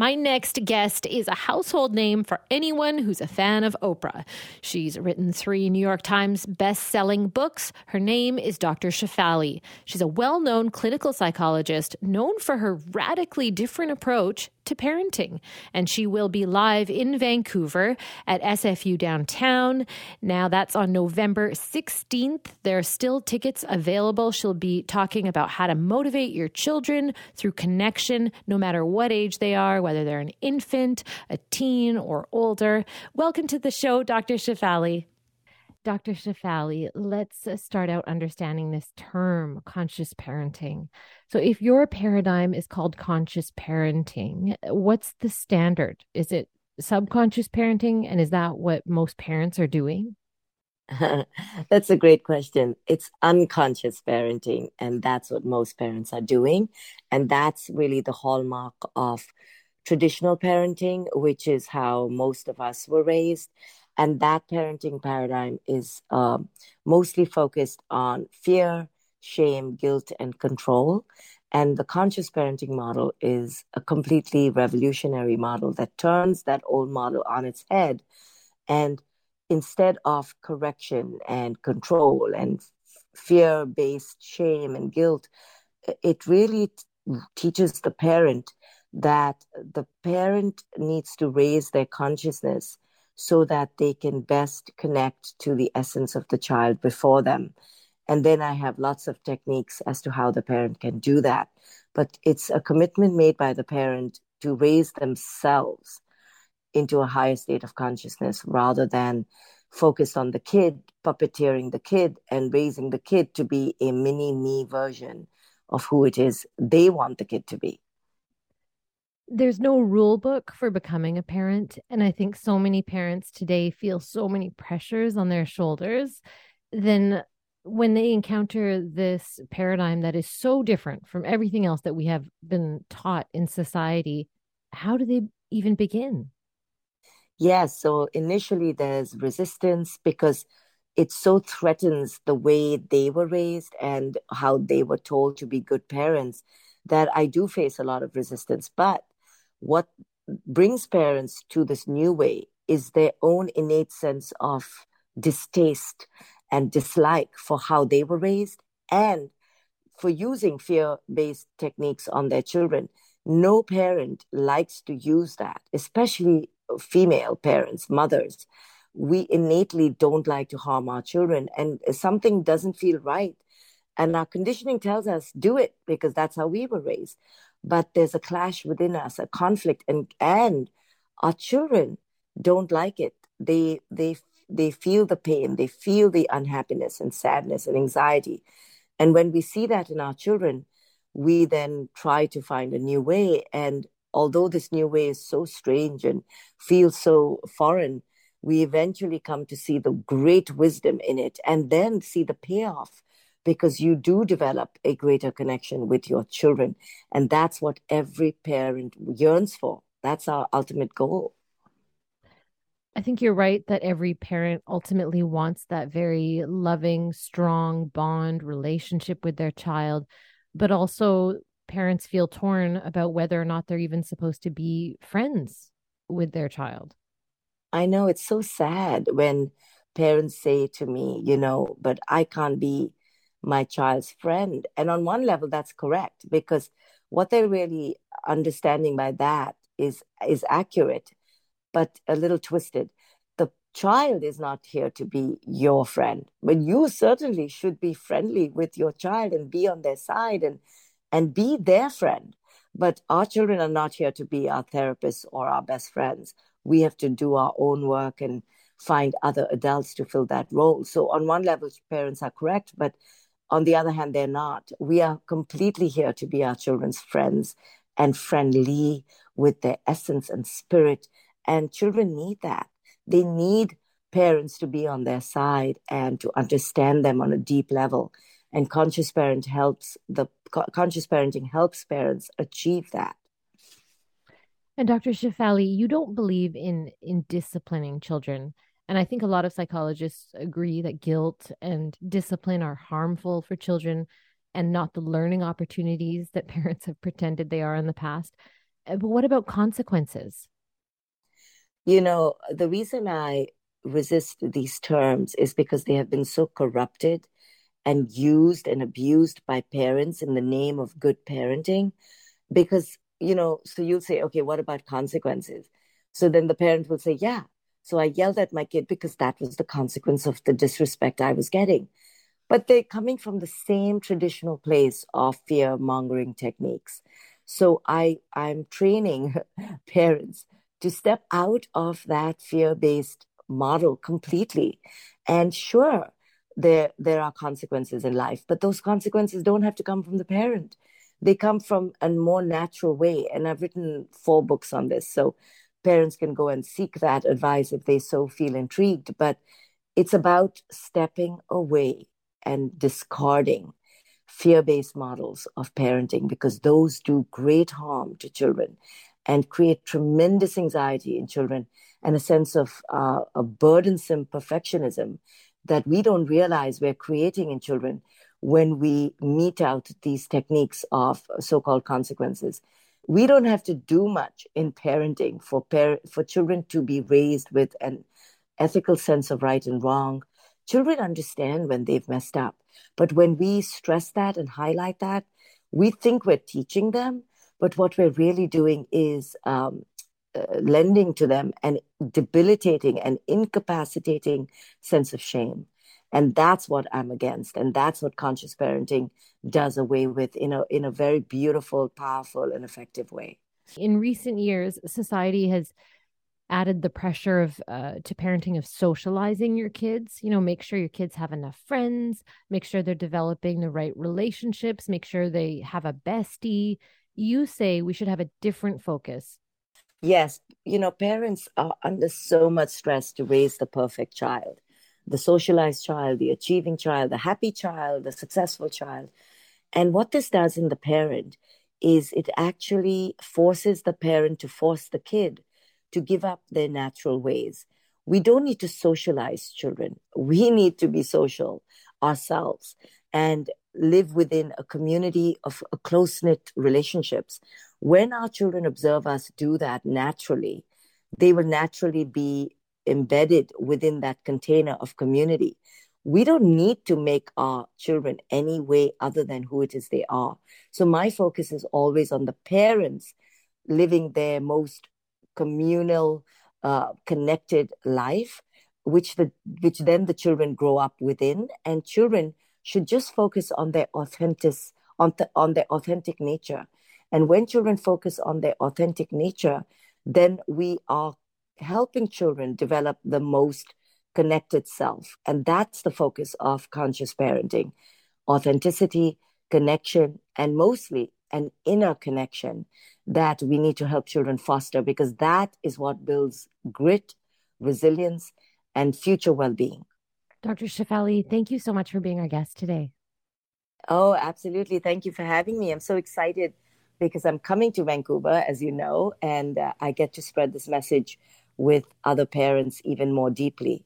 My next guest is a household name for anyone who's a fan of Oprah. She's written three New York Times best-selling books. Her name is Dr. Shefali. She's a well-known clinical psychologist known for her radically different approach to parenting. And she will be live in Vancouver at SFU downtown. Now that's on November 16th. There are still tickets available. She'll be talking about how to motivate your children through connection, no matter what age they are, whether they're an infant, a teen, or older. Welcome to the show, Dr. Shefali. Dr. Shefali, let's uh, start out understanding this term, conscious parenting. So, if your paradigm is called conscious parenting, what's the standard? Is it subconscious parenting? And is that what most parents are doing? that's a great question. It's unconscious parenting, and that's what most parents are doing. And that's really the hallmark of traditional parenting, which is how most of us were raised. And that parenting paradigm is uh, mostly focused on fear, shame, guilt, and control. And the conscious parenting model is a completely revolutionary model that turns that old model on its head. And instead of correction and control and fear based shame and guilt, it really t- teaches the parent that the parent needs to raise their consciousness so that they can best connect to the essence of the child before them. And then I have lots of techniques as to how the parent can do that. But it's a commitment made by the parent to raise themselves into a higher state of consciousness rather than focus on the kid, puppeteering the kid, and raising the kid to be a mini me version of who it is they want the kid to be there's no rule book for becoming a parent. And I think so many parents today feel so many pressures on their shoulders. Then when they encounter this paradigm that is so different from everything else that we have been taught in society, how do they even begin? Yes. So initially there's resistance because it so threatens the way they were raised and how they were told to be good parents that I do face a lot of resistance. But what brings parents to this new way is their own innate sense of distaste and dislike for how they were raised and for using fear based techniques on their children. No parent likes to use that, especially female parents, mothers. We innately don't like to harm our children, and something doesn't feel right. And our conditioning tells us do it because that's how we were raised but there's a clash within us, a conflict, and and our children don't like it. They they they feel the pain, they feel the unhappiness and sadness and anxiety, and when we see that in our children, we then try to find a new way. And although this new way is so strange and feels so foreign, we eventually come to see the great wisdom in it, and then see the payoff because you do develop a greater connection with your children. And that's what every parent yearns for. That's our ultimate goal. I think you're right that every parent ultimately wants that very loving, strong bond relationship with their child, but also parents feel torn about whether or not they're even supposed to be friends with their child. I know it's so sad when parents say to me, you know, but I can't be my child's friend. And on one level, that's correct because what they're really understanding by that is is accurate, but a little twisted. The child is not here to be your friend, but you certainly should be friendly with your child and be on their side and and be their friend. But our children are not here to be our therapists or our best friends. We have to do our own work and find other adults to fill that role. So on one level, parents are correct, but on the other hand, they're not. We are completely here to be our children's friends and friendly with their essence and spirit. And children need that. They need parents to be on their side and to understand them on a deep level. And conscious parent helps the conscious parenting helps parents achieve that. And Dr. Shefali, you don't believe in in disciplining children. And I think a lot of psychologists agree that guilt and discipline are harmful for children and not the learning opportunities that parents have pretended they are in the past. Uh, but what about consequences? You know, the reason I resist these terms is because they have been so corrupted and used and abused by parents in the name of good parenting. Because, you know, so you'll say, okay, what about consequences? So then the parent will say, yeah. So I yelled at my kid because that was the consequence of the disrespect I was getting. But they're coming from the same traditional place of fear mongering techniques. So I, I'm training parents to step out of that fear based model completely. And sure, there there are consequences in life, but those consequences don't have to come from the parent. They come from a more natural way. And I've written four books on this. So parents can go and seek that advice if they so feel intrigued. But it's about stepping away and discarding fear based models of parenting because those do great harm to children and create tremendous anxiety in children and a sense of uh, a burdensome perfectionism that we don't realize we're creating in children when we mete out these techniques of so-called consequences we don't have to do much in parenting for par- for children to be raised with an ethical sense of right and wrong children understand when they've messed up but when we stress that and highlight that we think we're teaching them but what we're really doing is um, uh, lending to them an debilitating and incapacitating sense of shame. And that's what I'm against. And that's what conscious parenting does away with in a, in a very beautiful, powerful, and effective way. In recent years, society has added the pressure of uh, to parenting of socializing your kids you know make sure your kids have enough friends make sure they're developing the right relationships make sure they have a bestie you say we should have a different focus. Yes, you know, parents are under so much stress to raise the perfect child the socialized child, the achieving child, the happy child, the successful child. And what this does in the parent is it actually forces the parent to force the kid to give up their natural ways. We don't need to socialize children. We need to be social ourselves. And live within a community of uh, close knit relationships. When our children observe us do that naturally, they will naturally be embedded within that container of community. We don't need to make our children any way other than who it is they are. So, my focus is always on the parents living their most communal, uh, connected life, which the which then the children grow up within, and children should just focus on their authentic on, the, on their authentic nature. And when children focus on their authentic nature, then we are helping children develop the most connected self. And that's the focus of conscious parenting authenticity, connection, and mostly an inner connection that we need to help children foster because that is what builds grit, resilience, and future well being. Dr. Shefali, thank you so much for being our guest today. Oh, absolutely. Thank you for having me. I'm so excited because I'm coming to Vancouver, as you know, and uh, I get to spread this message with other parents even more deeply.